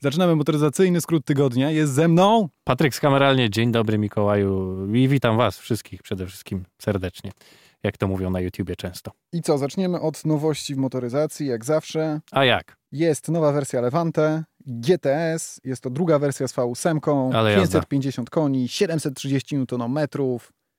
Zaczynamy motoryzacyjny skrót tygodnia. Jest ze mną Patryk z kameralnie. Dzień dobry Mikołaju i witam was wszystkich przede wszystkim serdecznie. Jak to mówią na YouTubie często. I co, zaczniemy od nowości w motoryzacji, jak zawsze. A jak? Jest nowa wersja Levante, GTS, jest to druga wersja z V8, Ale jazda. 550 koni, 730 Nm.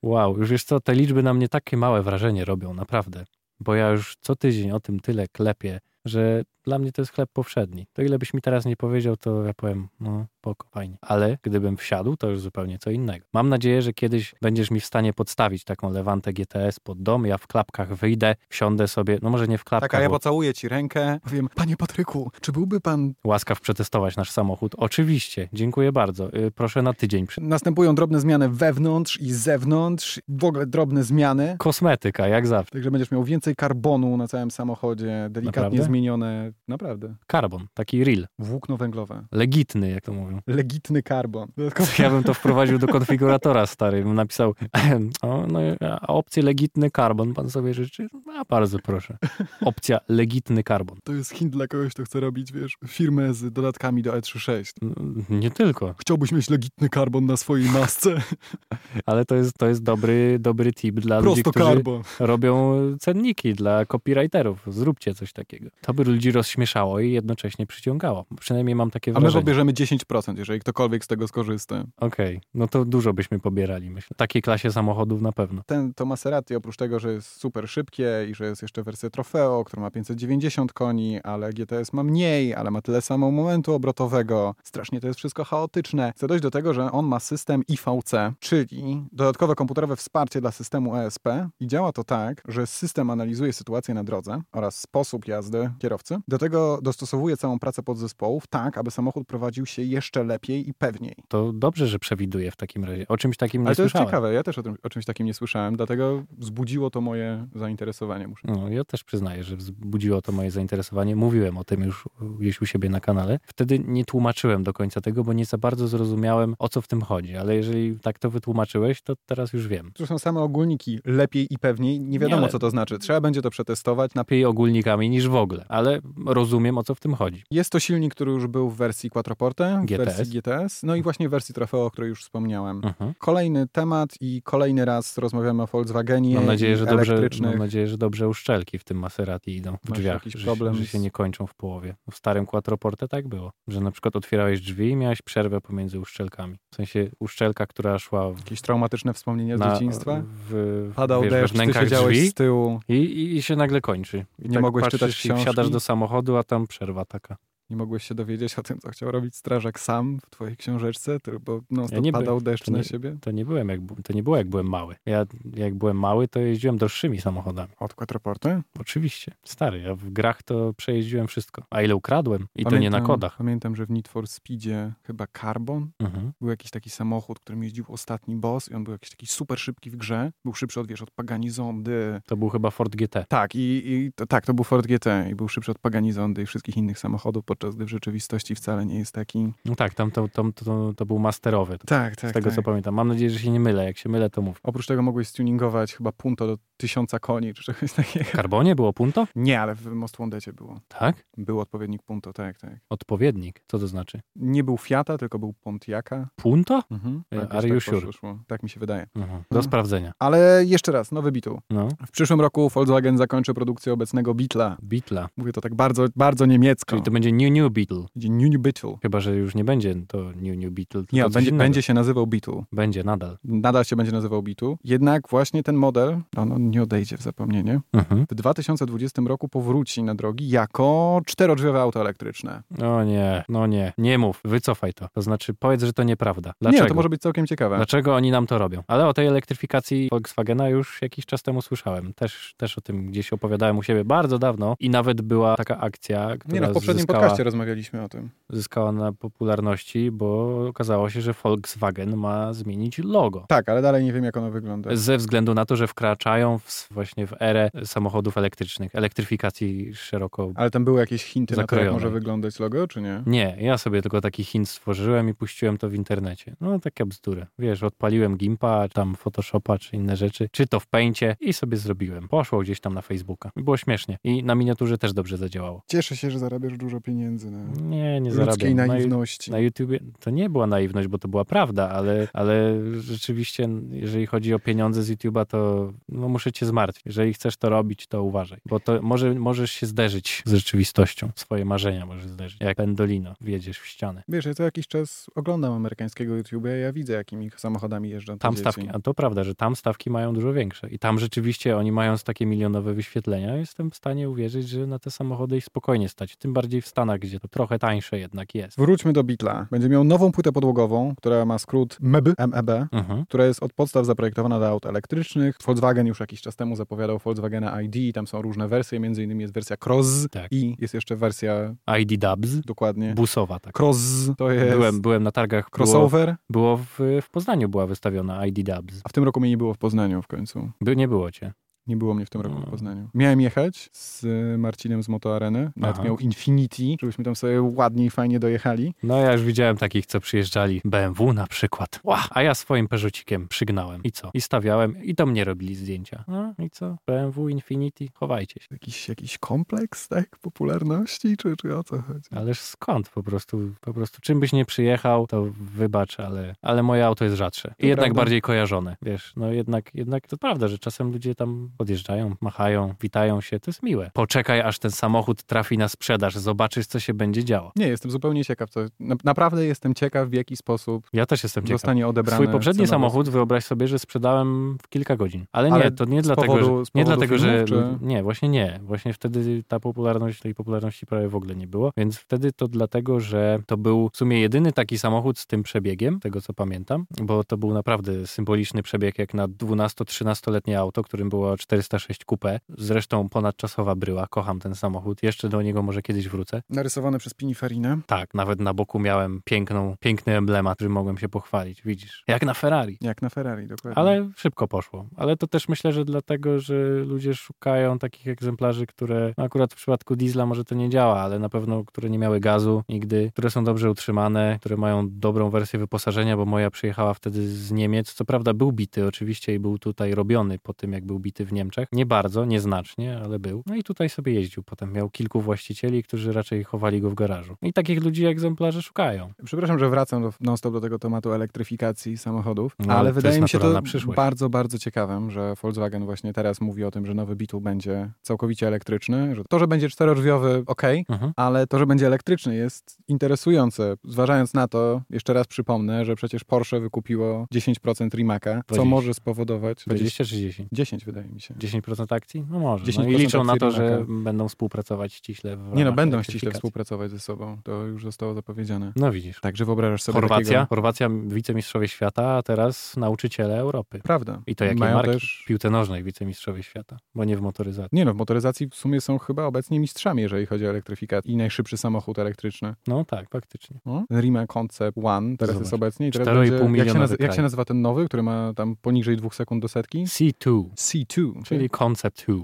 Wow, już wiesz co, te liczby na mnie takie małe wrażenie robią, naprawdę. Bo ja już co tydzień o tym tyle klepię, że dla mnie to jest chleb powszedni. To ile byś mi teraz nie powiedział, to ja powiem, no poko, fajnie. Ale gdybym wsiadł, to już zupełnie co innego. Mam nadzieję, że kiedyś będziesz mi w stanie podstawić taką Levantę GTS pod dom, ja w klapkach wyjdę, wsiądę sobie, no może nie w klapkach, Tak, a ja bo pocałuję ci rękę. Powiem, panie Patryku, czy byłby pan... łaskaw przetestować nasz samochód. Oczywiście, dziękuję bardzo. Y, Proszę na tydzień. Następują drobne zmiany wewnątrz i zewnątrz, w ogóle drobne zmiany. Kosmetyka, jak zawsze. Także będziesz miał więcej karbonu na całym samochodzie, delikatnie Naprawdę? Zmienione, naprawdę, Karbon, taki real, włókno węglowe. legitny, jak to mówią. Legitny karbon. Ja bym to wprowadził do konfiguratora stary, bym napisał o, no, opcję legitny karbon, pan sobie życzy? A bardzo proszę. Opcja legitny karbon. to jest hint dla kogoś, kto chce robić, wiesz, firmę z dodatkami do E36. Mm, Nie tylko, Chciałbyś mieć legitny karbon na swojej masce? ale to jest, to jest dobry, dobry tip dla ludzi, Prosto którzy karbon. robią cenniki dla copywriterów. Zróbcie coś takiego. To by ludzi rozśmieszało i jednocześnie przyciągało. Przynajmniej mam takie A my wrażenie. pobierzemy 10%, jeżeli ktokolwiek z tego skorzysta. Okej, no to dużo byśmy pobierali, myślę. W takiej klasie samochodów na pewno. Ten, to Maserati, oprócz tego, że jest super szybkie i że jest jeszcze wersja Trofeo, która ma 590 koni, ale GTS ma mniej, ale ma tyle samo momentu obrotowego. Strasznie to jest wszystko chaotyczne. Chcę dojść do tego, że on ma system IVC, czyli dodatkowe komputerowe wsparcie dla systemu ESP i działa to tak, że system analizuje sytuację na drodze oraz sposób jazdy kierowcy. Do tego dostosowuje całą pracę podzespołów tak, aby samochód prowadził się jeszcze lepiej i pewniej. To dobrze, że przewiduje w takim razie. O czymś takim nie Ale to jest słyszałem. ciekawe, ja też o, tym, o czymś takim nie słyszałem, dlatego wzbudziło to moje zainteresowanie. Muszę. No, ja też przyznaję, że wzbudziło to moje zainteresowanie. Mówiłem o tym już gdzieś u siebie na kanale. Wtedy nie tłumaczyłem do końca tego, bo nie za bardzo zrozumiałem, o co w tym chodzi. Ale jeżeli tak to wytłumaczyłeś, to teraz już wiem. To są same ogólniki, lepiej i pewniej, nie wiadomo Nie, co to znaczy. Trzeba będzie to przetestować. Lepiej ogólnikami niż w ogóle, ale rozumiem, o co w tym chodzi. Jest to silnik, który już był w wersji Quattroporte, w GTS. wersji GTS, no i właśnie w wersji Trofeo, o której już wspomniałem. Mhm. Kolejny temat i kolejny raz rozmawiamy o Volkswagenie Mam nadzieję, i że dobrze, mam nadzieję, że dobrze uszczelki w tym Maserati idą w Masz drzwiach, że, problem że się nie kończą w połowie. W starym Quattroporte tak było, że na przykład otwierałeś drzwi i miałeś przerwę pomiędzy uszczelkami. W sensie uszczelka, która szła w, Jakieś traumatyczne wspomnienia z na, dzieciństwa? w, Padał wiesz, deszcz, ty siedziałeś drzwi z tyłu, i, i, i się nagle kończy. I Nie mogłeś czytać książki? Wsiadasz do samochodu, a tam przerwa taka. Nie mogłeś się dowiedzieć o tym, co chciał robić strażak sam w twojej książeczce, bo non Ja nie by- padał deszcz to na nie- siebie? To nie, byłem jak, to nie było jak byłem mały. Ja jak byłem mały, to jeździłem droższymi samochodami. Od Quattroporte? Oczywiście. Stary, ja w grach to przejeździłem wszystko. A ile ukradłem? I to nie na kodach. Pamiętam, że w Need for Speedzie chyba Carbon Mhm. był jakiś taki samochód, którym jeździł ostatni boss i on był jakiś taki super szybki w grze. Był szybszy od, wiesz, od Pagani Zondy. To był chyba Ford GT. Tak, i, i to, tak, to był Ford GT i był szybszy od Pagani Zondy i wszystkich innych samochodów, podczas gdy w rzeczywistości wcale nie jest taki. No tak, tam to, to, to, to był masterowy. Tak, tak, z tego tak. co pamiętam. Mam nadzieję, że się nie mylę. Jak się mylę, to mów. Oprócz tego mogłeś stuningować chyba punto do tysiąca koni, czy czegoś takiego. W Carbonie było punto? Nie, ale w Most Wondecie było. Tak? Był odpowiednik punto, tak, tak. Odpowiednik. Co to znaczy? Nie był Fiata, tylko był Pontiaca. Punto? Mhm. E, Jakoś are you tak sure? poszło, szło. Tak mi się wydaje. Mhm. Do No. sprawdzenia. Ale jeszcze raz, nowy Beetle. No. W przyszłym roku Volkswagen zakończy produkcję obecnego Beetla. Beetla. Mówię to tak bardzo, bardzo niemiecko. Czyli to będzie New New Beetle. Będzie New New Beetle. Chyba, że już nie będzie to New New Beetle. tylko Nie, będzie, będzie się nazywał Beetle. Będzie nadal. Nadal się będzie nazywał Beetle. Jednak właśnie ten model, on, on nie odejdzie w zapomnienie, Mhm. w 2020 roku powróci na drogi jako czterodrzwiowe auto elektryczne. O nie, no nie. Nie mów, wycofaj to. To znaczy, powiedz, że to nieprawda. Nie, Dlaczego? to może być całkiem ciekawe. Dlaczego oni nam to robią? Ale o tej elektryfikacji Volkswagena już jakiś czas temu słyszałem. Też, też o tym gdzieś opowiadałem u siebie bardzo dawno i nawet była taka akcja, która Nie no, w poprzednim zyskała, podcaście rozmawialiśmy o tym. zyskała na popularności, bo okazało się, że Volkswagen ma zmienić logo. Tak, ale dalej nie wiem, jak ono wygląda. Ze względu na to, że wkraczają w, właśnie w erę samochodów elektrycznych, elektryfikacji szeroko. Ale tam były jakieś hinty na to, jak może wyglądać logo, czy nie? Nie, ja sobie tylko taki hint stworzyłem i puściłem to w internecie. No, taka bzdura. Wiesz, odpaliłem Gimpa, tam Photoshopa czy inne rzeczy, czy to w Paincie i sobie zrobiłem. Poszło gdzieś tam na Facebooka. Było śmiesznie. I na miniaturze też dobrze zadziałało. Cieszę się, że zarabiasz dużo pieniędzy. na Nie, nie ludzkiej zarabiam. Na, naiwności. na YouTubie to nie była naiwność, bo to była prawda, ale, ale rzeczywiście, jeżeli chodzi o pieniądze z YouTube'a, to no, muszę cię zmartwić. Jeżeli chcesz to robić, to uważaj, bo to może, możesz się zderzyć z rzeczywistością. Swoje marzenia możesz zderzyć. Jak pendolino, wjedziesz w ścianę. Wiesz, ja co jakiś czas oglądam amerykańskiego YouTube'a ja widzę, jakimi samochodami jeżdżą Tam dzieci. stawki, a to prawda, że tam stawki mają dużo większe. I tam rzeczywiście oni mając takie milionowe wyświetlenia, jestem w stanie uwierzyć, że na te samochody ich spokojnie stać. Tym bardziej w Stanach, gdzie to trochę tańsze jednak jest. Wróćmy do Beatla. Będzie miał nową płytę podłogową, która ma skrót MEB, MEB, Mhm. która jest od podstaw zaprojektowana do aut elektrycznych. Volkswagen już jakiś czas temu zapowiadał Volkswagena ID, tam są różne wersje, między innymi jest wersja Cross Tak. i jest jeszcze wersja ID Dubs, dokładnie busowa tak. Cross, to jest Byłem, byłem na targach, było, crossover, było w, w Poznaniu była wystawiona ID Dubs. a w tym roku mnie nie było w Poznaniu w końcu. By, nie było cię. Nie było mnie w tym roku w No. Poznaniu. Miałem jechać z Marcinem z Moto Areny, nawet Aha. miał Infinity, żebyśmy tam sobie ładnie i fajnie dojechali. No ja już widziałem takich, co przyjeżdżali BMW na przykład. Ła, a ja swoim Peugeotikiem przygnałem. I co? I stawiałem i to mnie robili zdjęcia. No i co? BMW, Infinity, chowajcie się. Jakiś, jakiś kompleks, tak? Popularności, czy, czy o co chodzi? Ależ skąd po prostu? Po prostu czym byś nie przyjechał, to wybacz, ale, ale moje auto jest rzadsze. I To jednak prawda. bardziej kojarzone. Wiesz, no jednak, jednak to prawda, że czasem ludzie tam podjeżdżają, machają, witają się. To jest miłe. Poczekaj, aż ten samochód trafi na sprzedaż. Zobaczysz, co się będzie działo. Nie, jestem zupełnie ciekaw. Co, na, naprawdę jestem ciekaw, w jaki sposób Ja też jestem ciekaw. zostanie odebrany. Swój poprzedni cenowo. samochód wyobraź sobie, że sprzedałem w kilka godzin. Ale nie, Ale to nie dlatego, powodu- że, nie dlatego, że filmów, czy- nie, właśnie nie. Właśnie wtedy ta popularność, tej popularności prawie w ogóle nie było. Więc wtedy to dlatego, że to był w sumie jedyny taki samochód z tym przebiegiem, tego co pamiętam, bo to był naprawdę symboliczny przebieg jak na 12-13-letnie auto, którym było 406 Coupe. Zresztą ponadczasowa bryła. Kocham ten samochód. Jeszcze do niego może kiedyś wrócę. Narysowany przez Pininfarina. Tak, nawet na boku miałem piękną, piękny emblemat, którym mogłem się pochwalić. Widzisz, jak na Ferrari. Jak na Ferrari, dokładnie. Ale szybko poszło. Ale to też myślę, że dlatego, że ludzie szukają takich egzemplarzy, które no akurat w przypadku diesla może to nie działa, ale na pewno, które nie miały gazu nigdy, które są dobrze utrzymane, które mają dobrą wersję wyposażenia, bo moja przyjechała wtedy z Niemiec. Co prawda był bity oczywiście i był tutaj robiony po tym, jak był bity w Niemczech. Nie bardzo, nieznacznie, ale był. No i tutaj sobie jeździł. Potem miał kilku właścicieli, którzy raczej chowali go w garażu. I takich ludzi egzemplarze szukają. Przepraszam, że wracam do, non-stop do tego tematu elektryfikacji samochodów, No, ale wydaje mi się to przyszłość. bardzo, bardzo ciekawym, że Volkswagen właśnie teraz mówi o tym, że nowy Beetle będzie całkowicie elektryczny. Że to, że będzie czterodrzwiowy, ok, Mhm. ale to, że będzie elektryczny jest interesujące. Zważając na to, jeszcze raz przypomnę, że przecież Porsche wykupiło 10% Rimaca, co 20. może spowodować... 20 czy 10? 10 wydaje mi się. 10% akcji? No może. 10% No i liczą na to, że będą współpracować ściśle. W Nie no, będą ściśle współpracować ze sobą. To już zostało zapowiedziane. No widzisz. Także wyobrażasz sobie Chorwacja, takiego... Chorwacja wicemistrzowie świata, a teraz nauczyciele Europy. Prawda. I to jakie Mają marki? też piłce nożnej wicemistrzowie świata, bo nie w motoryzacji. Nie no, w motoryzacji w sumie są chyba obecnie mistrzami, jeżeli chodzi o elektryfikację i najszybszy samochód elektryczny. No tak, faktycznie. No? Rima Concept One teraz Zobacz. jest obecnie i teraz 4,5 będzie, jak, się milionowy nazy- jak się nazywa ten nowy, który ma tam poniżej dwóch sekund do setki? C2, C2. Czyli Concept 2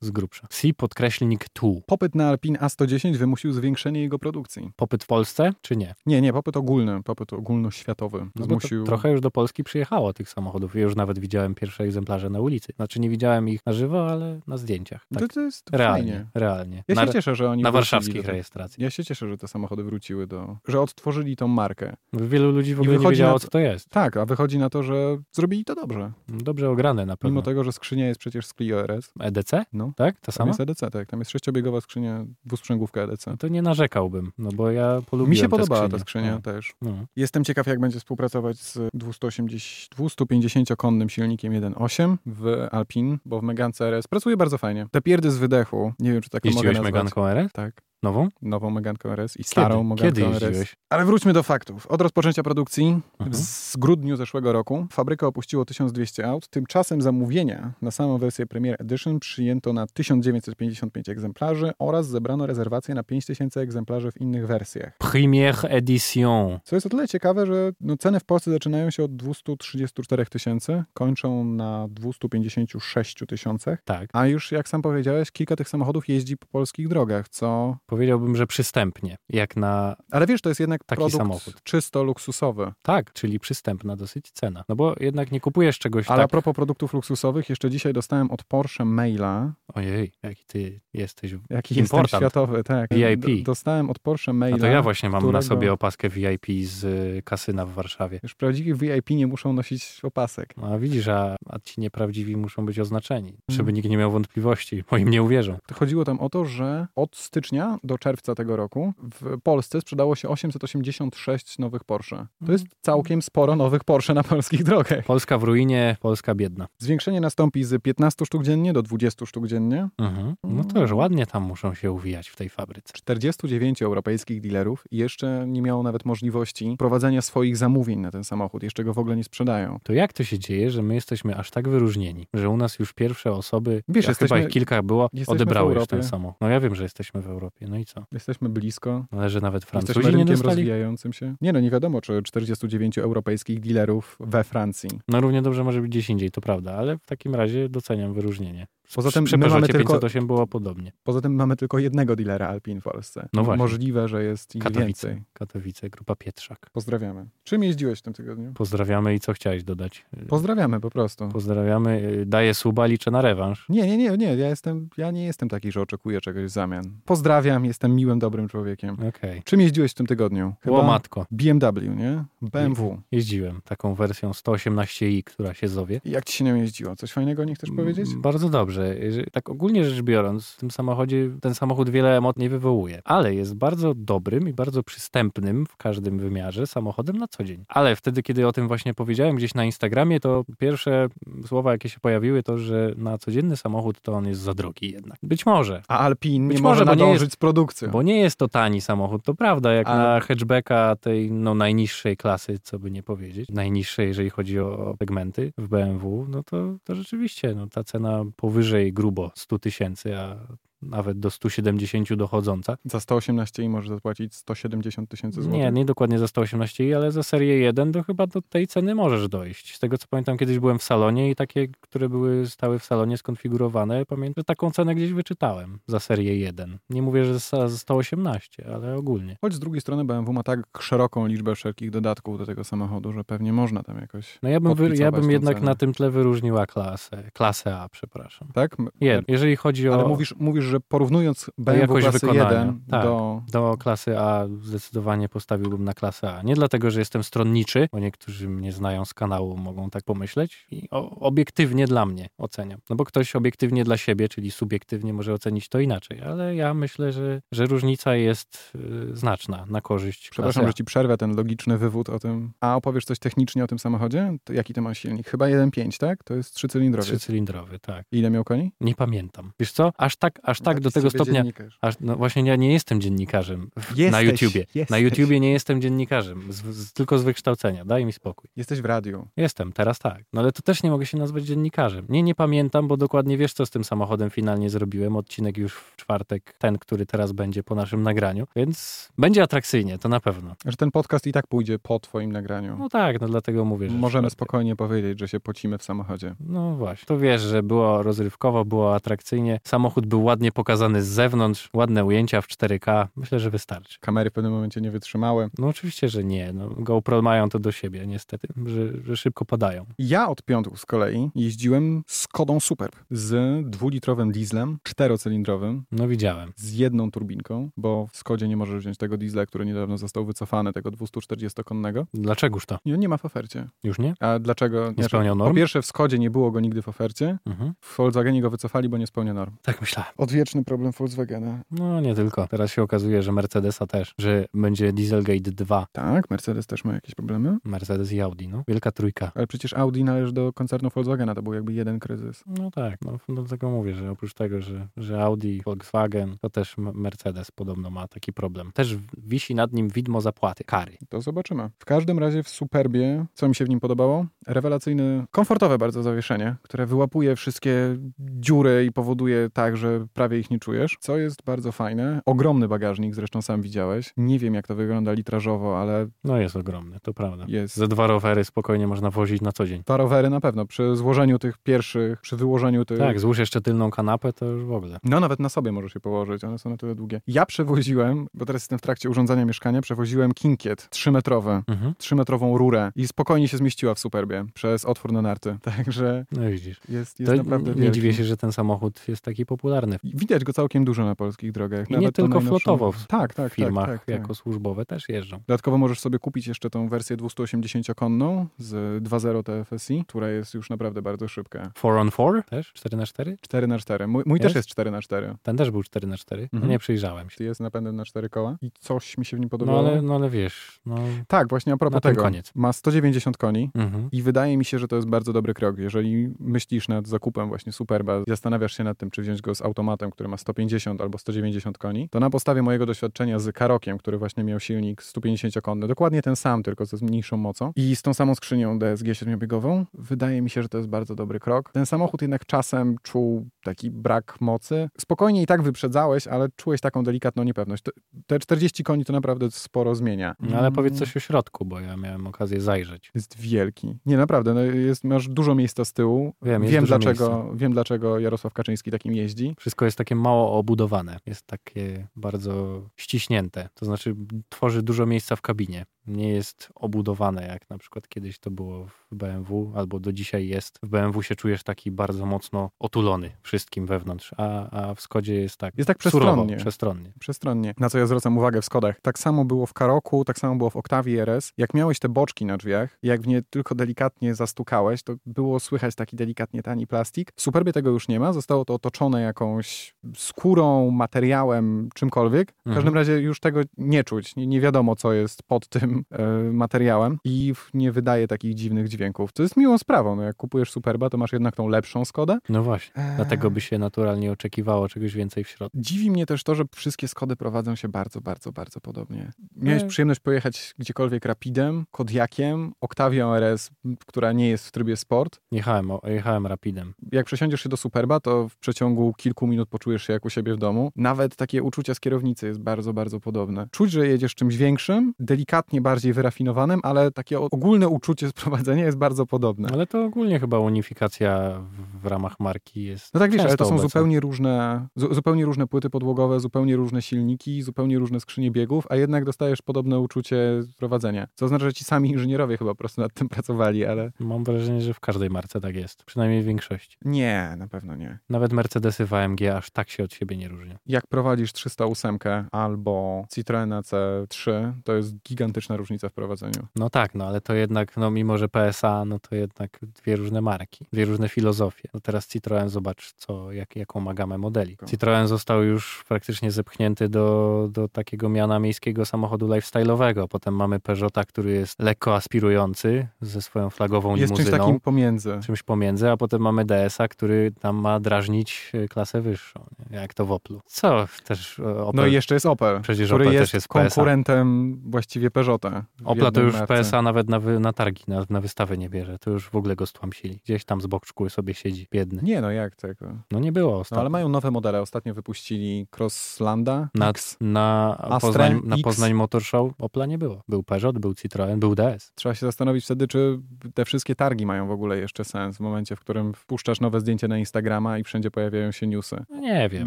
z grubsza. C podkreślnik 2. Popyt na Alpine A110 wymusił zwiększenie jego produkcji. Popyt w Polsce, czy nie? Nie, nie, popyt ogólny, popyt ogólnoświatowy. No Zmusił... trochę już do Polski przyjechało tych samochodów. Ja już nawet widziałem pierwsze egzemplarze na ulicy. Znaczy nie widziałem ich na żywo, ale na zdjęciach. Tak. To, to jest Realnie, fajnie. realnie. Ja na, się cieszę, że oni na warszawskich rejestracjach. Ja się cieszę, że te samochody wróciły do... że odtworzyli tą markę. Wielu ludzi w ogóle nie wiedziało, co to jest. Tak, a wychodzi na to, że zrobili to dobrze. Dobrze ograne na pewno. Mimo tego, że skrzynia jest przecież z Clio RS. EDC? No. Tak? Ta Tam sama? jest EDC, tak. Tam jest sześciobiegowa skrzynia, dwusprzęgłówka EDC. No to nie narzekałbym, no bo ja polubiłem Mi się podobała ta skrzynia No. też. No. Jestem ciekaw, jak będzie współpracować z 280, 250-konnym silnikiem 1.8 w Alpine, bo w Megance RS pracuje bardzo fajnie. Te pierdy z wydechu, nie wiem, czy tak mogę nazwać. Meganką RS? Tak, Nową? nową Meganką RS i starą Kiedy? Meganką Kiedy RS. Ale wróćmy do faktów. Od rozpoczęcia produkcji Mhm. z grudniu zeszłego roku fabryka opuściło 1200 aut. Tymczasem zamówienia na samą wersję Premier Edition przyjęto na 1955 egzemplarzy oraz zebrano rezerwacje na 5000 egzemplarzy w innych wersjach. Première Edition. Co jest o tyle ciekawe, że no ceny w Polsce zaczynają się od 234 tysięcy, kończą na 256 tysiącach, Tak. a już jak sam powiedziałeś, kilka tych samochodów jeździ po polskich drogach, co powiedziałbym, że przystępnie, jak na Ale wiesz, to jest jednak Taki produkt samochód. czysto luksusowy. tak, czyli przystępna dosyć cena. No bo jednak nie kupujesz czegoś Ale a tak... propos produktów luksusowych, jeszcze dzisiaj dostałem od Porsche maila, Ojej, jaki ty jesteś... jaki jestem Important. światowy, tak. VIP. Dostałem od Porsche maila. No to ja właśnie mam na którego- sobie opaskę VIP z y, kasyna w Warszawie. Już prawdziwi VIP nie muszą nosić opasek. No a widzisz, a, a ci nieprawdziwi muszą być oznaczeni, Mm. żeby nikt nie miał wątpliwości, bo im nie uwierzą. To chodziło tam o to, że od stycznia do czerwca tego roku w Polsce sprzedało się 886 nowych Porsche. To jest całkiem sporo nowych Porsche na polskich drogach. Polska w ruinie, Polska biedna. Zwiększenie nastąpi z 15 sztuk dziennie do 20 sztuk dziennie. Mhm. No to już ładnie tam muszą się uwijać w tej fabryce. 49 europejskich dealerów jeszcze nie miało nawet możliwości prowadzenia swoich zamówień na ten samochód. Jeszcze go w ogóle nie sprzedają. To jak to się dzieje, że my jesteśmy aż tak wyróżnieni, że u nas już pierwsze osoby, Wiesz, ja chyba jesteśmy- ich kilka było, odebrały już ten samochód. No ja wiem, że jesteśmy w Europie, no i co? Jesteśmy blisko. Ale że nawet Jesteśmy Francuzi nie rynkiem dostali? rozwijającym się. Nie no, nie wiadomo, czy 49 europejskich dealerów we Francji. No równie dobrze może być gdzieś indziej, to prawda, ale w takim razie doceniam wyróżnienie. Poza tym mamy tylko- 508 było podobnie. Poza tym mamy tylko jednego dealera Alpin w Polsce. No właśnie. Możliwe, że jest ich Katowice, więcej. Katowice, grupa Pietrzak. Pozdrawiamy. Czym jeździłeś w tym tygodniu? Pozdrawiamy i co chciałeś dodać? Pozdrawiamy po prostu. Pozdrawiamy, y, daję suba, liczę na rewanż. Nie, nie, nie, nie. Ja, jestem, ja nie jestem taki, że oczekuję czegoś w zamian. Pozdrawiam, jestem miłym, dobrym człowiekiem. Okej. Czym jeździłeś w tym tygodniu? O matko, BMW, nie? BMW. jeździłem taką wersją 118i, która się zowie. Jak ci się nią jeździło? Coś fajnego nie chcesz powiedzieć? M, Bardzo dobrze. Że- Tak ogólnie rzecz biorąc, w tym samochodzie ten samochód wiele emocji nie wywołuje, ale jest bardzo dobrym i bardzo przystępnym w każdym wymiarze samochodem na co dzień. Ale wtedy, kiedy o tym właśnie powiedziałem gdzieś na Instagramie, to pierwsze słowa, jakie się pojawiły, to, że na codzienny samochód to on jest za drogi jednak. Być może. A Alpin Być nie może, może nadążyć jest- z produkcją. Bo nie jest to tani samochód, to prawda, jak Ale- na hatchbacka tej no, najniższej klasy, co by nie powiedzieć, najniższej, jeżeli chodzi o segmenty w BMW, no to, to rzeczywiście no, ta cena powyżej grubo 100 tysięcy, a nawet do 170 dochodząca. Za 118 i możesz zapłacić 170 tysięcy złotych. Nie, nie dokładnie za 118, ale za serię 1 to chyba do tej ceny możesz dojść. Z tego co pamiętam, kiedyś byłem w salonie i takie, które były stały w salonie skonfigurowane, pamiętam, że taką cenę gdzieś wyczytałem za serię 1. Nie mówię, że za za 118, ale ogólnie. Choć z drugiej strony BMW ma tak szeroką liczbę wszelkich dodatków do tego samochodu, że pewnie można tam jakoś... No ja bym, wy, ja bym jednak cenę. na tym tle wyróżniła klasę, klasę A, przepraszam. Tak? Je, jeżeli chodzi o Ale mówisz, mówisz, że porównując BMW jakość klasy wykonania. 1 Tak. do... do klasy A, zdecydowanie postawiłbym na klasę A. Nie dlatego, że jestem stronniczy, bo niektórzy mnie znają z kanału, mogą tak pomyśleć. I obiektywnie dla mnie oceniam. No bo ktoś obiektywnie dla siebie, czyli subiektywnie może ocenić to inaczej, ale ja myślę, że, że różnica jest y, znaczna na korzyść Przepraszam, że ci przerwę ten logiczny wywód o tym. A opowiesz coś technicznie o tym samochodzie? To jaki to ma silnik? Chyba 1.5, tak? To jest A. trzycylindrowiec. Trzycylindrowy, tak. Ile miał koni? Nie pamiętam. Wiesz co? Aż tak, aż tak do tego stopnia. Aż, no właśnie ja nie jestem dziennikarzem w, na Jesteś, YouTubie. Na jesteś. YouTubie nie jestem dziennikarzem, z, z, tylko z wykształcenia. Daj mi spokój. Jesteś w radiu. Jestem, teraz tak. No ale to też nie mogę się nazwać dziennikarzem. Nie, nie pamiętam, bo dokładnie wiesz, co z tym samochodem finalnie zrobiłem. Odcinek już w czwartek, ten, który teraz będzie po naszym nagraniu. Więc będzie atrakcyjnie, to na pewno. Że ten podcast i tak pójdzie po twoim nagraniu. No tak, no dlatego mówię, że... Możemy spokojnie powiedzieć, że się pocimy w samochodzie. No właśnie. To wiesz, że było rozrywkowo, było atrakcyjnie. Samochód był ładnie pokazany z zewnątrz, ładne ujęcia w 4K. Myślę, że wystarczy. Kamery w pewnym momencie nie wytrzymały. No oczywiście, że nie. No, GoPro mają to do siebie niestety, że, że szybko padają. Ja od piątku z kolei jeździłem Skodą Superb z dwulitrowym dieslem, czterocylindrowym, No widziałem. z jedną turbinką, bo w Skodzie nie możesz wziąć tego diesla, który niedawno został wycofany, tego 240-konnego. Dlaczegoż to? Nie, nie ma w ofercie. Już nie? A dlaczego? Nie spełniał Po norm? pierwsze w Skodzie nie było go nigdy w ofercie, Mhm. w Volkswagenie go wycofali, bo nie spełnia norm. Tak myślałem. Odwieczny problem Volkswagena. No nie tylko. Teraz się okazuje, że Mercedesa też, że będzie Dieselgate 2. Tak, Mercedes też ma jakieś problemy, Mercedes i Audi, no. Wielka trójka. ale przecież Audi należy do koncernu Volkswagena, to był jakby jeden kryzys. No tak, no do tego mówię, że oprócz tego, że, że Audi, Volkswagen, to też Mercedes podobno ma taki problem. Też wisi nad nim widmo zapłaty, kary. To zobaczymy. W każdym razie w Superbie, co mi się w nim podobało? Rewelacyjny, komfortowe bardzo zawieszenie, które wyłapuje wszystkie dziury i powoduje tak, że prawie prawie ich nie czujesz, co jest bardzo fajne. Ogromny bagażnik, zresztą sam widziałeś. Nie wiem, jak to wygląda litrażowo, ale No jest ogromny, to prawda. jest. Ze dwa rowery spokojnie można wozić na co dzień. Dwa rowery na pewno. Przy złożeniu tych pierwszych, przy wyłożeniu tych... Tak, złóż jeszcze tylną kanapę, to już w ogóle. No nawet na sobie możesz je położyć, one są na tyle długie. Ja przewoziłem, bo teraz jestem w trakcie urządzania mieszkania, przewoziłem kinkiet trzymetrowy, Mhm. trzymetrową rurę i spokojnie się zmieściła w Superbie przez otwór na narty. Także No widzisz. jest, jest To naprawdę nie wielki. dziwię się, że ten samochód jest taki popularny Widać go całkiem dużo na polskich drogach. I Nawet nie tylko flotowo, w Tak, tak, firmach tak, tak, tak. jako służbowe też jeżdżą. Dodatkowo możesz sobie kupić jeszcze tą wersję 280-konną z 2.0 TFSI, która jest już naprawdę bardzo szybka. 4on4 też? 4x4? 4x4. Mój, mój też Jest? jest 4x4. Ten też był 4x4. No Mhm. nie przyjrzałem się. Jest napędem na 4 koła i coś mi się w nim No podobało. ale, no ale wiesz, no... Tak, właśnie a propos tego. koniec. Ma 190 koni. Mhm. I wydaje mi się, że to jest bardzo dobry krok. Jeżeli myślisz nad zakupem właśnie Superba, zastanawiasz się nad tym, czy wziąć go z automatem, który ma 150 albo 190 koni, to na podstawie mojego doświadczenia z Karokiem, który właśnie miał silnik 150-konny, dokładnie ten sam, tylko ze mniejszą mocą i z tą samą skrzynią DSG 7-biegową, wydaje mi się, że to jest bardzo dobry krok. Ten samochód jednak czasem czuł taki brak mocy. Spokojnie i tak wyprzedzałeś, ale czułeś taką delikatną niepewność. Te- Te 40 koni to naprawdę sporo zmienia. No, ale powiedz coś o środku, bo ja miałem okazję zajrzeć. Jest wielki. Nie, naprawdę, no jest, masz dużo miejsca z tyłu. Wiem, dużo dlaczego, wiem, dlaczego Jarosław Kaczyński takim jeździ. Wszystko jest takie mało obudowane. Jest takie bardzo ściśnięte. To znaczy tworzy dużo miejsca w kabinie. Nie jest obudowane, jak na przykład kiedyś to było w BMW, albo do dzisiaj jest. W BMW się czujesz taki bardzo mocno otulony wszystkim wewnątrz, a, a w Skodzie jest tak Jest tak surowo, przestronnie. przestronnie. Przestronnie. Na co ja zwracam uwagę w Skodach. Tak samo było w Karoku, tak samo było w Octavii RS. Jak miałeś te boczki na drzwiach, jak w nie tylko delikatnie zastukałeś, to było słychać taki delikatnie tani plastik. W Superbie tego już nie ma. Zostało to otoczone jakąś skórą, materiałem, czymkolwiek. W Mhm. każdym razie już tego nie czuć. Nie, nie wiadomo, co jest pod tym e, materiałem i nie wydaje takich dziwnych dźwięków. To jest miłą sprawą. No, jak kupujesz Superba, to masz jednak tą lepszą Skodę. No właśnie. Eee. Dlatego by się naturalnie oczekiwało czegoś więcej w środku. Dziwi mnie też to, że wszystkie Skody prowadzą się bardzo, bardzo, bardzo podobnie. Miałeś E. przyjemność pojechać gdziekolwiek Rapidem, Kodiakiem, Octavią RS, która nie jest w trybie sport. Jechałem, jechałem rapidem. Jak przesiądziesz się do Superba, to w przeciągu kilku minut poczujesz się jak u siebie w domu. Nawet takie uczucie z kierownicy jest bardzo, bardzo podobne. Czuć, że jedziesz czymś większym, delikatnie bardziej wyrafinowanym, ale takie ogólne uczucie z prowadzenia jest bardzo podobne. Ale to ogólnie chyba unifikacja w, ramach marki jest. No tak wiesz, ale to są obecna. zupełnie różne, zu, zupełnie różne płyty podłogowe, zupełnie różne silniki, zupełnie różne skrzynie biegów, a jednak dostajesz podobne uczucie prowadzenia. Co oznacza, że ci sami inżynierowie chyba po prostu nad tym pracowali, ale Mam wrażenie, że w każdej marce tak jest. Przynajmniej w większości. nie, na pewno nie. Nawet Mercedesy w AMG aż tak się od siebie nie różnią. Jak prowadzisz 308 albo Citroena C3, to jest gigantyczna różnica w prowadzeniu. No tak, no ale to jednak, no mimo że PSA, no to jednak dwie różne marki, dwie różne filozofie. No teraz Citroen, zobacz, co, jak, jaką ma gamę modeli. Citroen został już praktycznie zepchnięty do, do takiego miana miejskiego samochodu lifestyle'owego. Potem mamy Peugeota, który jest lekko aspirujący ze swoją flagową Jest czymś limuzyną. takim pomiędzy. czymś pomiędzy, a potem mamy DS-a, który tam ma drażnić e, klasę wyższą, nie? jak to w Oplu. Co też e, Opel, No i jeszcze jest Opel, Przecież który Opel też jest, jest PSA. konkurentem właściwie Peugeota. Opla to już marce. PSA nawet na, wy, na targi, na, na wystawę nie bierze. To już w ogóle go stłamsili. Gdzieś tam z boczku sobie siedzi, biedny. Nie, no jak tego? No nie było No, ostatnio. ale mają nowe modele. Ostatnio wypuścili Crosslanda na, X. na, Astra Poznań, na X. Poznań Motor Show Opla nie było. Był Peugeot, był Citroen, był DS. Trzeba się zastanowić wtedy, czy te wszystkie targi mają w ogóle jeszcze sens w momencie, w którym wpuszczasz nowe zdjęcie na Instagrama i wszędzie pojawiają się newsy. Nie wiem.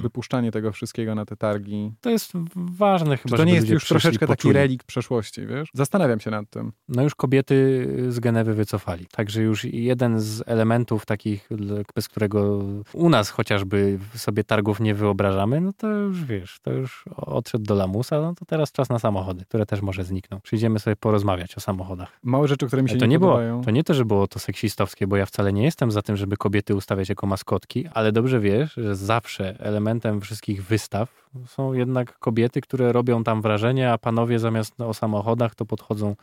Wypuszczanie tego wszystkiego na te targi. To jest ważne chyba, Czy to nie jest już troszeczkę taki poczuli. relikt przeszłości, wiesz? Zastanawiam się nad tym. No już kobiety z Genewy wycofali. Także już jeden z elementów takich, bez którego u nas chociażby sobie targów nie wyobrażamy, no to już wiesz, to już odszedł do lamusa, no to teraz czas na samochody, które też może znikną. Przyjdziemy sobie porozmawiać o samochodach. Małe rzeczy, które mi się Ale to nie, nie, było, podobają. to nie to, że było to seksistowskie, bo ja wcale nie jestem za tym, żeby kobiety ustawiać jako maskotki, ale dobrze wiesz, że zawsze elementem wszystkich wystaw. Są jednak kobiety, które robią tam wrażenie, a panowie zamiast o samochodach to podchodzą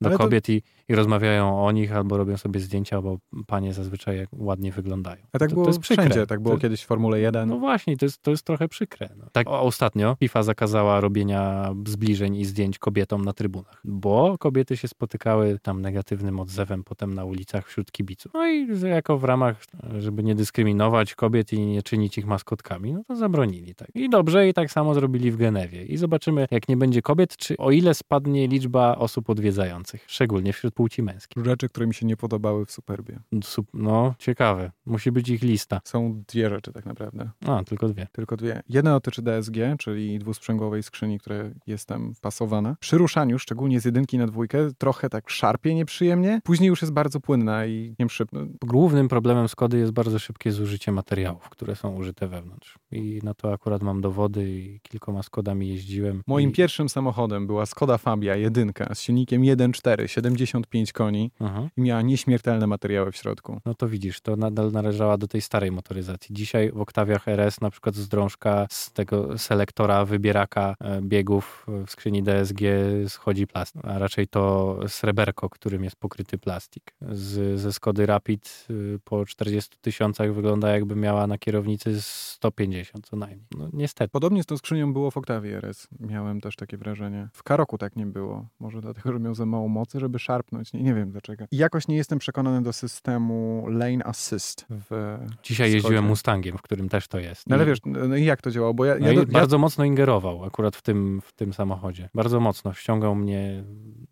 do Ale to- kobiet i, i rozmawiają o nich, albo robią sobie zdjęcia, bo panie zazwyczaj jak ładnie wyglądają. A tak to, było to jest przykre. wszędzie, tak było To- kiedyś w Formule 1. No właśnie, to jest, to jest trochę przykre. No. Tak o, ostatnio FIFA zakazała robienia zbliżeń i zdjęć kobietom na trybunach, bo kobiety się spotykały tam negatywnym odzewem potem na ulicach wśród kibiców. No i jako w ramach, żeby nie dyskryminować kobiet i nie czynić ich maskotkami, no to zabronili tak. I dobrze, i tak samo zrobili w Genewie. I zobaczymy, jak nie będzie kobiet, czy o ile spadnie liczba osób odwiedzających, szczególnie wśród płci męskiej. Rzeczy, które mi się nie podobały w Superbie. Sup- No, ciekawe. Musi być ich lista. Są dwie rzeczy tak naprawdę. A, tylko dwie. Tylko dwie. Jedna dotyczy DSG, czyli dwusprzęgłowej skrzyni, która jest tam pasowana. Przy ruszaniu, szczególnie z jedynki na dwójkę, trochę tak szarpie nieprzyjemnie. Później już jest bardzo płynna i nie szybko. Głównym problemem Skody jest bardzo szybkie zużycie materiałów, które są użyte wewnątrz. I na to akurat mam dowody i kilkoma Skodami jeździłem. Moim I... pierwszym samochodem była Skoda Fabia jedynka z silnikiem 1.4, 75 koni Mhm. i miała nieśmiertelne materiały w środku. No to widzisz, to nadal należała do tej starej motoryzacji. Dzisiaj w Oktawiach RS na przykład z drążka z tego selektora, wybieraka e, biegów w skrzyni DSG schodzi plastik, a raczej to sreberko, którym jest pokryty plastik. Z, ze Skody Rapid y, po 40 tysiącach wygląda jakby miała na kierownicy 150 co najmniej. No niestety. Podobnie z tą skrzynią było w Octavie RS. Miałem też takie wrażenie. W Karoku tak nie było. Może dlatego, że miał za mało mocy, żeby szarpnąć. Nie, nie wiem dlaczego. I jakoś nie jestem przekonany do systemu Lane Assist w Dzisiaj Skodzie. jeździłem Mustangiem, w którym też to jest. No ale wiesz, no i jak to działało? Bo ja, No ja, do- ja bardzo mocno ingerował akurat w tym, w tym samochodzie. Bardzo mocno ściągał mnie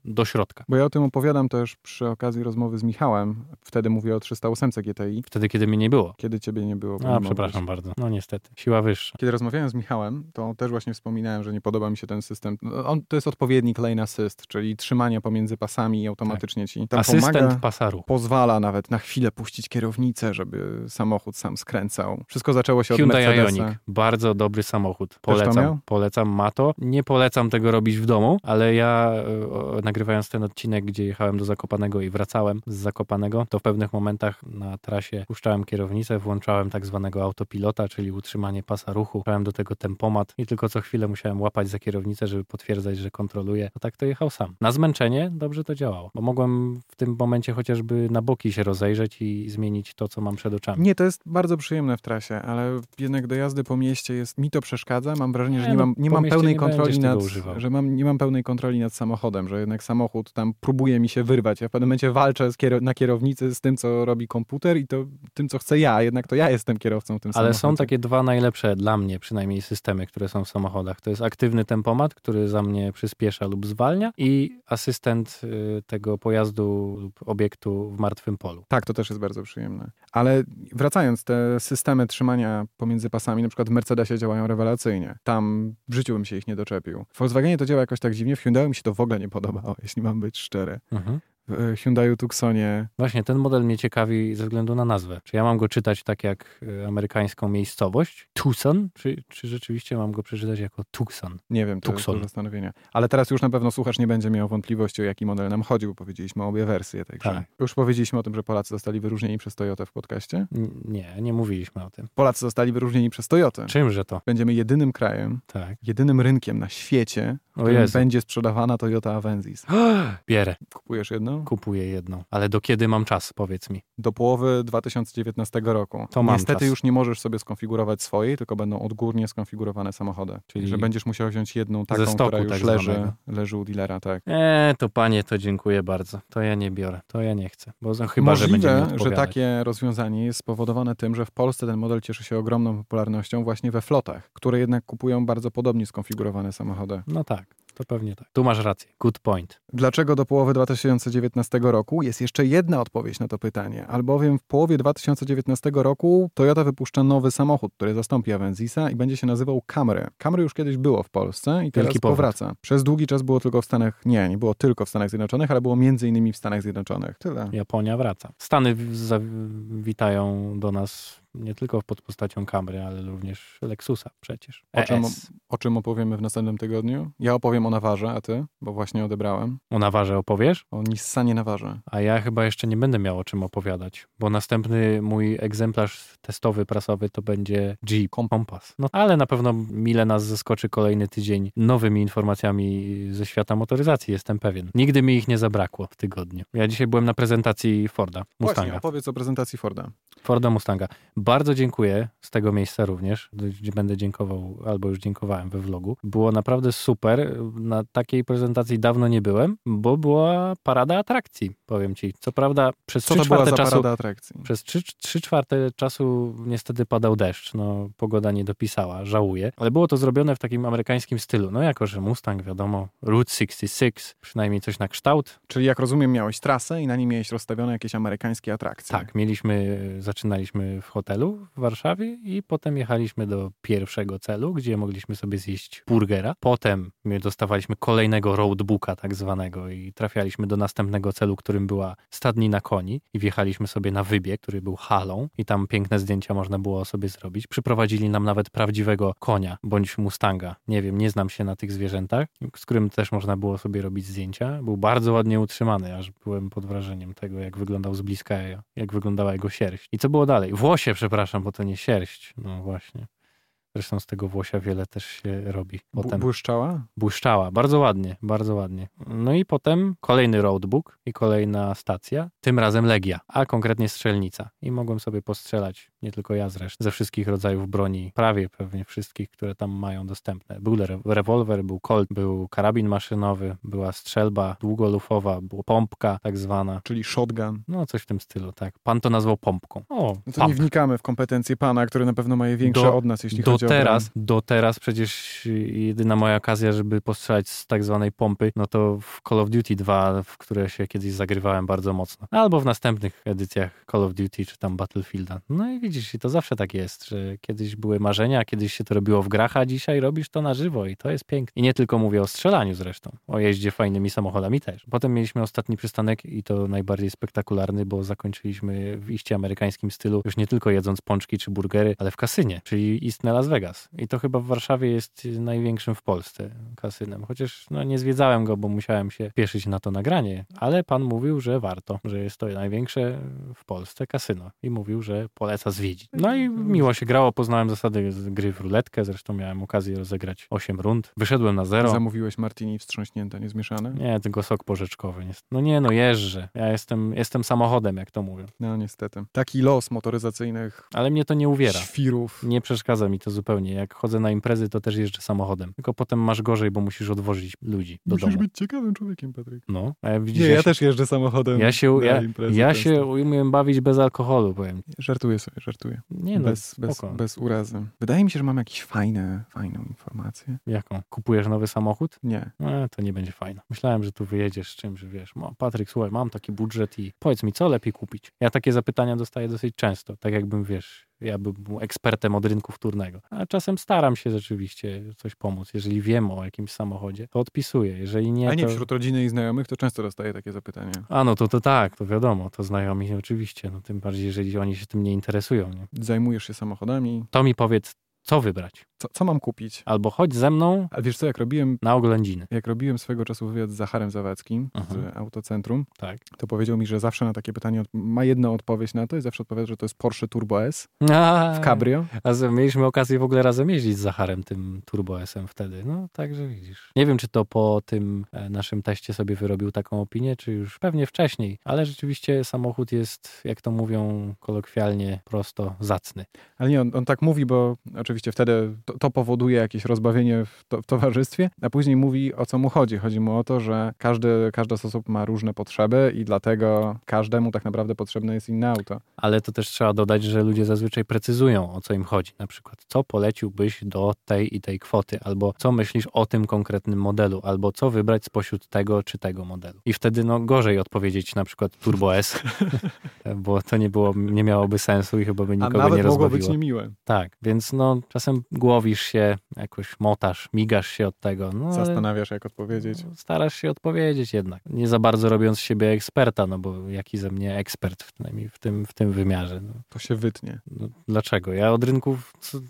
do środka. Bo ja o tym opowiadam też przy okazji rozmowy z Michałem. Wtedy mówię o 308 GTI, Wtedy, kiedy mnie nie było. kiedy ciebie nie było. A, przepraszam bardzo. No niestety. Siła wyższa. Kiedy rozmawiałem z Michałem, to też właśnie wspominałem, że nie podoba mi się ten system. No, On, to jest odpowiednik lane assist, czyli trzymanie pomiędzy pasami i automatycznie ci tam Asystent pomaga. pasaru. Pozwala nawet na chwilę puścić kierownicę, żeby samochód sam skręcał. Wszystko zaczęło się od Hyundai Mercedesa. Ioniq. Bardzo dobry samochód. Polecam. Polecam. Ma to. Nie polecam tego robić w domu, ale ja e, nagrywając ten odcinek, gdzie jechałem do Zakopanego i wracałem z Zakopanego, to w pewnych momentach na trasie puszczałem kierownicę, włączałem tak zwanego autopilota, czyli utrzymanie pasa ruchu. Brałem do tego tempomat i tylko co chwilę musiałem łapać za kierownicę, żeby potwierdzać, że kontroluję. A tak to jechał sam. Na zmęczenie dobrze to działało, bo mogłem w tym momencie chociażby na boki się rozejrzeć i zmienić to, co mam przed oczami. Nie, to jest bardzo przyjemne w trasie, ale jednak do jazdy po mieście jest, mi to przeszkadza. Mam wrażenie, że Nie, nie no, mam, nie mam pełnej nie kontroli nad, że mam, nie mam pełnej kontroli nad samochodem, że jednak samochód tam próbuje mi się wyrwać. Ja w pewnym momencie walczę z kiero- na kierownicy z tym, co robi komputer i to tym, co chcę ja. Jednak to ja jestem kierowcą tym Ale są takie dwa najlepsze dla mnie przynajmniej systemy, które są w samochodach. To jest aktywny tempomat, który za mnie przyspiesza lub zwalnia i asystent y, tego pojazdu lub obiektu w martwym polu. Tak, to też jest bardzo przyjemne. Ale wracając, te systemy trzymania pomiędzy pasami, na przykład w Mercedesie działają rewelacyjnie. Tam w życiu bym się ich nie doczepił. W Volkswagenie to działa jakoś tak dziwnie, w Hyundai mi się to w ogóle nie podobało, jeśli mam być szczery. Mhm. W e, Hyundaiu Tucsonie Właśnie ten model mnie ciekawi ze względu na nazwę. Czy ja mam go czytać tak jak y, amerykańską miejscowość, Tucson, czy, czy rzeczywiście mam go przeczytać jako Tucson? Nie wiem, to Tucson. jest do zastanowienia. Ale teraz już na pewno słuchacz nie będzie miał wątpliwości, o jaki model nam chodzi, bo powiedzieliśmy obie wersje. Także Tak. Już powiedzieliśmy o tym, że Polacy zostali wyróżnieni przez Toyotę w podcaście. N- Nie, nie mówiliśmy o tym. Polacy zostali wyróżnieni przez Toyotę. Czymże to? Będziemy jedynym krajem, Tak. jedynym rynkiem na świecie, w którym będzie sprzedawana Toyota Avensis. Bierę, Kupujesz jedną? kupuję jedną. Ale do kiedy mam czas, powiedz mi? Do połowy 2019 roku. To mam Niestety czas. już nie możesz sobie skonfigurować swojej, tylko będą odgórnie skonfigurowane samochody. Czyli Czyli że będziesz musiał wziąć jedną taką, stoku która już tak leży, zwanego. leży u dealera, tak. Eee, to panie, to dziękuję bardzo. To ja nie biorę, to ja nie chcę. Bo za- chyba, że będzie Możliwe, że takie rozwiązanie jest spowodowane tym, że w Polsce ten model cieszy się ogromną popularnością właśnie we flotach, które jednak kupują bardzo podobnie skonfigurowane samochody. No tak, to pewnie tak. Tu masz rację. Good point. Dlaczego do połowy 2019 roku? Jest jeszcze jedna odpowiedź na to pytanie, albowiem w połowie 2019 roku Toyota wypuszcza nowy samochód, który zastąpi Avenzisa i będzie się nazywał Camry. Camry już kiedyś było w Polsce i teraz Wielki powrót. powraca. Przez długi czas było tylko w Stanach, nie, nie było tylko w Stanach Zjednoczonych, ale było między innymi w Stanach Zjednoczonych. Tyle. Japonia wraca. Stany witają do nas Nie tylko pod postacią Camry, ale również Lexusa przecież. O czym, ES. o czym opowiemy w następnym tygodniu? Ja opowiem o Nawarze, a ty? Bo właśnie odebrałem. O Nawarze opowiesz? O Nissanie Nawarze. A ja chyba jeszcze nie będę miał o czym opowiadać, bo następny mój egzemplarz testowy, prasowy to będzie Jeep Compass. No ale na pewno mile nas zaskoczy kolejny tydzień nowymi informacjami ze świata motoryzacji, jestem pewien. Nigdy mi ich nie zabrakło w tygodniu. Ja dzisiaj byłem na prezentacji Forda, Właśnie, Mustanga. opowiedz o prezentacji Forda. Forda Mustanga. Bardzo dziękuję z tego miejsca również, będę dziękował, albo już dziękowałem we vlogu. Było naprawdę super. Na takiej prezentacji dawno nie byłem, bo była parada atrakcji, powiem ci. Co prawda przez Co czwarte za czasu parada atrakcji? przez trzy, trzy czwarte czasu niestety padał deszcz. No, pogoda nie dopisała, żałuję. Ale było to zrobione w takim amerykańskim stylu. No jako, że Mustang, wiadomo, Route 66, przynajmniej coś na kształt. Czyli jak rozumiem, miałeś trasę i na niej miałeś rozstawione jakieś amerykańskie atrakcje. Tak, mieliśmy, zaczynaliśmy w hotelu w Warszawie i potem jechaliśmy do pierwszego celu, gdzie mogliśmy sobie zjeść burgera. Potem my dostawaliśmy kolejnego roadbooka tak zwanego i trafialiśmy do następnego celu, którym była stadnina koni i wjechaliśmy sobie na wybieg, który był halą i tam piękne zdjęcia można było sobie zrobić. Przyprowadzili nam nawet prawdziwego konia bądź mustanga. Nie wiem, nie znam się na tych zwierzętach, z którym też można było sobie robić zdjęcia. Był bardzo ładnie utrzymany, aż byłem pod wrażeniem tego, jak wyglądał z bliska, jak wyglądała jego sierść. I co było dalej? Włosie, przepraszam, bo to nie sierść. No właśnie. Zresztą z tego włosia wiele też się robi. Potem Błyszczała? błyszczała. Bardzo ładnie, bardzo ładnie. No i potem kolejny roadbook i kolejna stacja, tym razem Legia, a konkretnie strzelnica. I mogłem sobie postrzelać, nie tylko ja zresztą, ze wszystkich rodzajów broni, prawie pewnie wszystkich, które tam mają dostępne. Był re- rewolwer, był Colt, był karabin maszynowy, była strzelba długolufowa, była pompka tak zwana. Czyli shotgun. No coś w tym stylu, tak. Pan to nazwał pompką. O, No to nie pump. wnikamy w kompetencje pana, który na pewno ma je większe Do- od nas, jeśli do chodzi o teraz, broń. do teraz przecież jedyna moja okazja, żeby postrzelać z tak zwanej pompy, no to w Call of Duty 2, w które się kiedyś zagrywałem bardzo mocno. Albo w następnych edycjach Call of Duty czy tam Battlefielda. No i widzisz, i to zawsze tak jest, że kiedyś były marzenia, kiedyś się to robiło w grach, a dzisiaj robisz to na żywo i to jest piękne. I nie tylko mówię o strzelaniu zresztą, o jeździe fajnymi samochodami też. Potem mieliśmy ostatni przystanek i to najbardziej spektakularny, bo zakończyliśmy w iście amerykańskim stylu, już nie tylko jedząc pączki czy burgery, ale w kasynie, czyli istne Las Vegas. I to chyba w Warszawie jest największym w Polsce kasynem. Chociaż no, nie zwiedzałem go, bo musiałem się pieszyć na to nagranie, ale pan mówił, że warto, że jest to największe w Polsce kasyno i mówił, że poleca No i miło się grało, poznałem zasady gry w ruletkę, zresztą miałem okazję rozegrać 8 rund. Wyszedłem na zero. Zamówiłeś martini wstrząśnięte, niezmieszane? Nie, tylko sok porzeczkowy. No nie, no jeżdżę. Ja jestem, jestem samochodem, jak to mówią. No niestety. Taki los motoryzacyjnych Ale mnie to nie uwiera. świrów. Nie przeszkadza mi to zupełnie. Jak chodzę na imprezy, to też jeżdżę samochodem. Tylko potem masz gorzej, bo musisz odwozić ludzi do Musisz domu. być ciekawym człowiekiem, Patryk. No, a ja widzisz, Nie, ja, ja się, też jeżdżę samochodem ja się, ja, ja się umiem bawić bez alkoholu, powiem. Żartuję sobie, żartuję. Nie no, bez, bez, bez urazy. Wydaje mi się, że mam jakieś fajne, fajną informację. Jaką? Kupujesz nowy samochód? Nie. E, to nie będzie fajne. Myślałem, że tu wyjedziesz z czymś, że wiesz, "Ma- Patryk, słuchaj, mam taki budżet i powiedz mi, co lepiej kupić? Ja takie zapytania dostaję dosyć często, tak jakbym, wiesz, ja bym był ekspertem od rynku wtórnego. A czasem staram się rzeczywiście coś pomóc. Jeżeli wiem o jakimś samochodzie, to odpisuję. Jeżeli nie, A nie, to... wśród rodziny i znajomych to często dostaję takie zapytania. A no to, to tak, to wiadomo, to znajomi oczywiście, no tym bardziej, jeżeli oni się tym nie interesują. Nie? Zajmujesz się samochodami. To mi powiedz, co wybrać? Co, co mam kupić? Albo chodź ze mną A wiesz co, jak robiłem, na oględziny. jak robiłem swego czasu wywiad z Zacharem Zawadzkim Aha. z Autocentrum, Tak. to powiedział mi, że zawsze na takie pytanie ma jedną odpowiedź na to i zawsze odpowiada, że to jest Porsche Turbo S A, w Cabrio. A mieliśmy okazję w ogóle razem jeździć z Zacharem, tym Turbo S-em wtedy. No, także widzisz. Nie wiem, czy to po tym e, naszym teście sobie wyrobił taką opinię, czy już pewnie wcześniej, ale rzeczywiście samochód jest, jak to mówią kolokwialnie, prosto zacny. Ale nie, on, on tak mówi, bo oczywiście wtedy to, to powoduje jakieś rozbawienie w, to, w towarzystwie, a później mówi o co mu chodzi. Chodzi mu o to, że każdy, każda z osób ma różne potrzeby i dlatego każdemu tak naprawdę potrzebne jest inne auto. Ale to też trzeba dodać, że ludzie zazwyczaj precyzują, o co im chodzi. Na przykład, co poleciłbyś do tej i tej kwoty, albo co myślisz o tym konkretnym modelu, albo co wybrać spośród tego czy tego modelu. I wtedy no gorzej odpowiedzieć na przykład Turbo S, bo to nie, było, nie miałoby sensu i chyba by A nikogo nawet nie mogło rozbawiło. być niemiłe. Tak, więc no czasem głowisz się, jakoś motasz, migasz się od tego. No, Zastanawiasz, jak odpowiedzieć. starasz się odpowiedzieć jednak. Nie za bardzo robiąc z siebie eksperta, no bo jaki ze mnie ekspert, przynajmniej w tym, w tym wymiarze. No. To się wytnie. No, dlaczego? Ja od rynku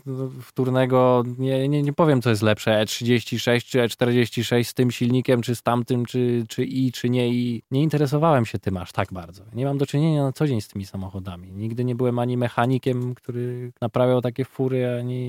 no, wtórnego nie, nie, nie powiem, co jest lepsze, E36 czy E46 z tym silnikiem, czy z tamtym, czy, czy i, czy nie i. Nie interesowałem się tym aż tak bardzo. Nie mam do czynienia na co dzień z tymi samochodami. Nigdy nie byłem ani mechanikiem, który naprawiał takie fury, ani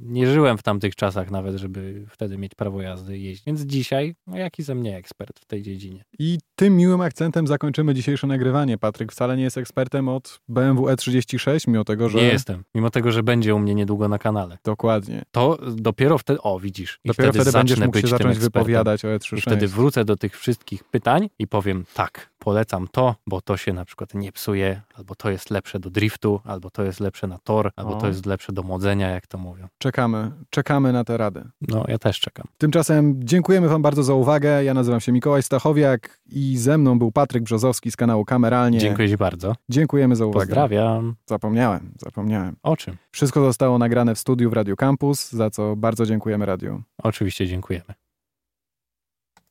nie żyłem w tamtych czasach nawet, żeby wtedy mieć prawo jazdy i jeździć. Więc dzisiaj, no jaki ze mnie ekspert w tej dziedzinie? I tym miłym akcentem zakończymy dzisiejsze nagrywanie. Patryk wcale nie jest ekspertem od BMW E36, mimo tego, że... Nie jestem. Mimo tego, że będzie u mnie niedługo na kanale. Dokładnie. To dopiero wtedy, o widzisz, Dopiero wtedy, wtedy będziesz mógł się zacząć wypowiadać o E I E36. wtedy wrócę do tych wszystkich pytań i powiem tak, polecam to, bo to się na przykład nie psuje, albo to jest lepsze do driftu, albo to jest lepsze na tor, albo O. to jest lepsze do młodzenia, jak to mówią. Czekamy, czekamy na tę radę. No, ja też czekam. Tymczasem dziękujemy Wam bardzo za uwagę. Ja nazywam się Mikołaj Stachowiak i ze mną był Patryk Brzozowski z kanału Kameralnie. Dziękuję Ci bardzo. Dziękujemy za uwagę. Pozdrawiam. Zapomniałem, zapomniałem. O czym? Wszystko zostało nagrane w studiu w Radio Campus, za co bardzo dziękujemy radiu. Oczywiście dziękujemy.